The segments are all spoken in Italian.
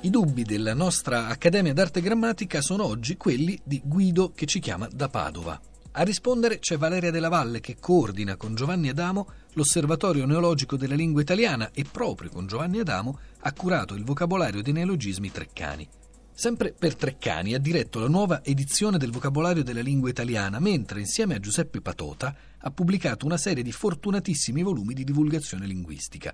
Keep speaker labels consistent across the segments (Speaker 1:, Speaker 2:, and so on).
Speaker 1: I dubbi della nostra Accademia d'Arte Grammatica sono oggi quelli di Guido che ci chiama da Padova. A rispondere c'è Valeria Della Valle che coordina con Giovanni Adamo l'Osservatorio Neologico della Lingua Italiana e proprio con Giovanni Adamo ha curato il vocabolario dei neologismi treccani. Sempre per Treccani ha diretto la nuova edizione del vocabolario della lingua italiana, mentre insieme a Giuseppe Patota ha pubblicato una serie di fortunatissimi volumi di divulgazione linguistica.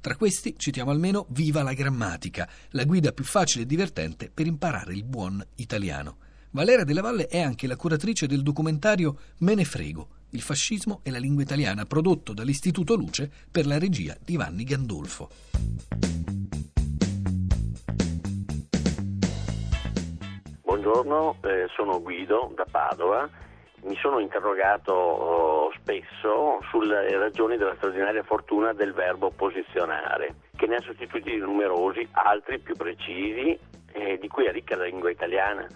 Speaker 1: Tra questi citiamo almeno Viva la grammatica, la guida più facile e divertente per imparare il buon italiano. Valeria Della Valle è anche la curatrice del documentario Me ne frego, il fascismo e la lingua italiana, prodotto dall'Istituto Luce per la regia di Vanni Gandolfo.
Speaker 2: Buongiorno, eh, sono Guido da Padova mi sono interrogato oh, spesso sulle ragioni della straordinaria fortuna del verbo posizionare, che ne ha sostituiti numerosi, altri più precisi, eh, di cui è ricca la lingua italiana.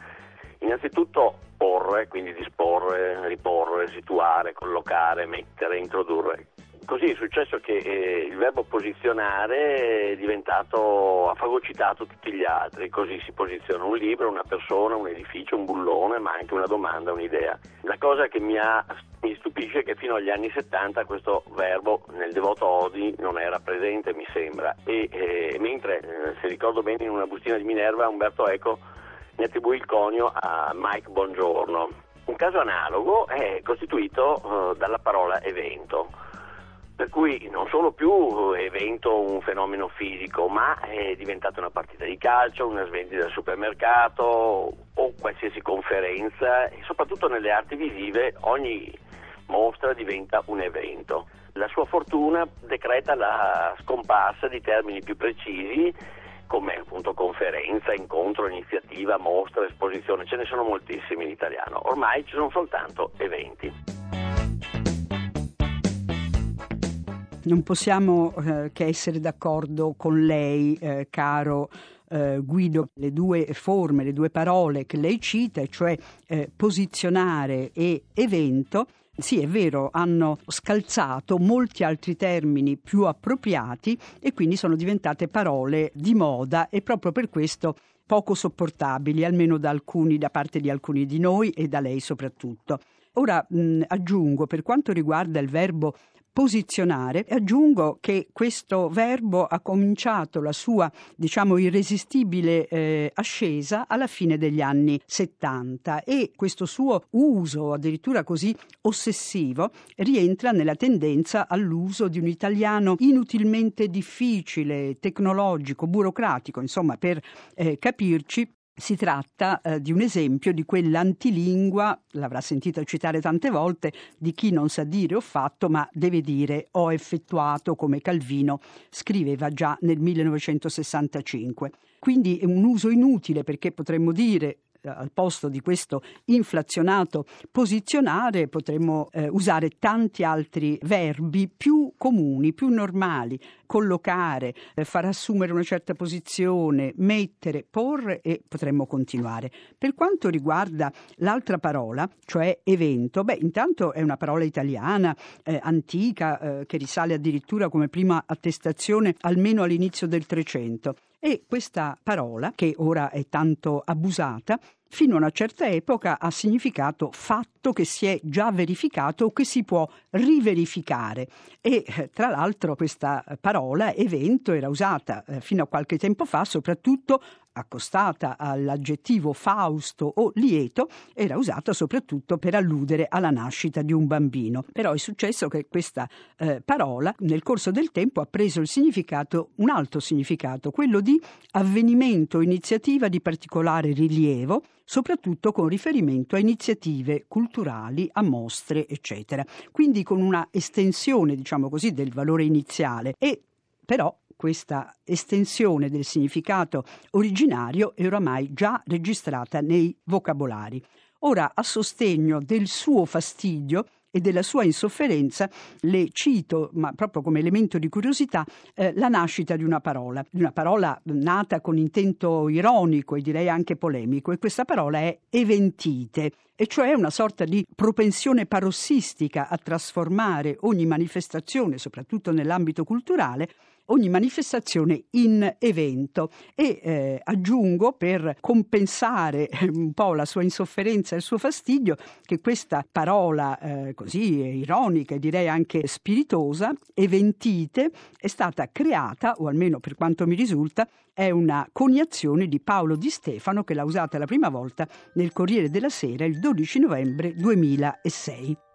Speaker 2: Innanzitutto porre, quindi disporre, riporre, situare, collocare, mettere, introdurre. Così è successo che eh, il verbo posizionare è diventato, ha fagocitato tutti gli altri, così si posiziona un libro, una persona, un edificio, un bullone, ma anche una domanda, un'idea. La cosa che mi, ha, mi stupisce è che fino agli anni 70 questo verbo nel devoto Odi non era presente, mi sembra, e eh, mentre, eh, se ricordo bene, in una bustina di Minerva Umberto Eco ne attribuì il conio a Mike Bongiorno. Un caso analogo è costituito eh, dalla parola evento per cui non solo più evento un fenomeno fisico, ma è diventata una partita di calcio, una svendita al supermercato o qualsiasi conferenza e soprattutto nelle arti visive ogni mostra diventa un evento. La sua fortuna decreta la scomparsa di termini più precisi come appunto conferenza, incontro, iniziativa, mostra, esposizione, ce ne sono moltissimi in italiano. Ormai ci sono soltanto eventi.
Speaker 3: Non possiamo eh, che essere d'accordo con lei, eh, caro eh, Guido, le due forme, le due parole che lei cita, cioè eh, posizionare e evento. Sì, è vero, hanno scalzato molti altri termini più appropriati e quindi sono diventate parole di moda e proprio per questo poco sopportabili, almeno da alcuni, da parte di alcuni di noi e da lei soprattutto. Ora mh, aggiungo, per quanto riguarda il verbo posizionare. Aggiungo che questo verbo ha cominciato la sua, diciamo, irresistibile eh, ascesa alla fine degli anni 70 e questo suo uso, addirittura così ossessivo, rientra nella tendenza all'uso di un italiano inutilmente difficile, tecnologico, burocratico, insomma, per eh, capirci si tratta eh, di un esempio di quell'antilingua, l'avrà sentito citare tante volte, di chi non sa dire ho fatto, ma deve dire ho effettuato, come Calvino scriveva già nel 1965. Quindi è un uso inutile perché potremmo dire al posto di questo inflazionato posizionare potremmo eh, usare tanti altri verbi più comuni, più normali, collocare, eh, far assumere una certa posizione, mettere, porre e potremmo continuare. Per quanto riguarda l'altra parola, cioè evento, beh, intanto è una parola italiana, eh, antica, eh, che risale addirittura come prima attestazione almeno all'inizio del Trecento. E questa parola, che ora è tanto abusata, fino a una certa epoca ha significato fatto che si è già verificato o che si può riverificare. E eh, tra l'altro questa parola evento era usata eh, fino a qualche tempo fa soprattutto accostata all'aggettivo fausto o lieto, era usata soprattutto per alludere alla nascita di un bambino. Però è successo che questa eh, parola nel corso del tempo ha preso un altro significato, quello di avvenimento iniziativa di particolare rilievo, soprattutto con riferimento a iniziative culturali, a mostre, eccetera. Quindi con una estensione, diciamo così, del valore iniziale e però questa estensione del significato originario è oramai già registrata nei vocabolari. Ora, a sostegno del suo fastidio, e della sua insofferenza le cito, ma proprio come elemento di curiosità, eh, la nascita di una parola, di una parola nata con intento ironico e direi anche polemico, e questa parola è eventite, e cioè una sorta di propensione parossistica a trasformare ogni manifestazione, soprattutto nell'ambito culturale, ogni manifestazione in evento e eh, aggiungo per compensare eh, un po' la sua insofferenza e il suo fastidio che questa parola eh, così ironica e direi anche spiritosa, eventite, è stata creata, o almeno per quanto mi risulta, è una coniazione di Paolo Di Stefano che l'ha usata la prima volta nel Corriere della Sera il 12 novembre 2006.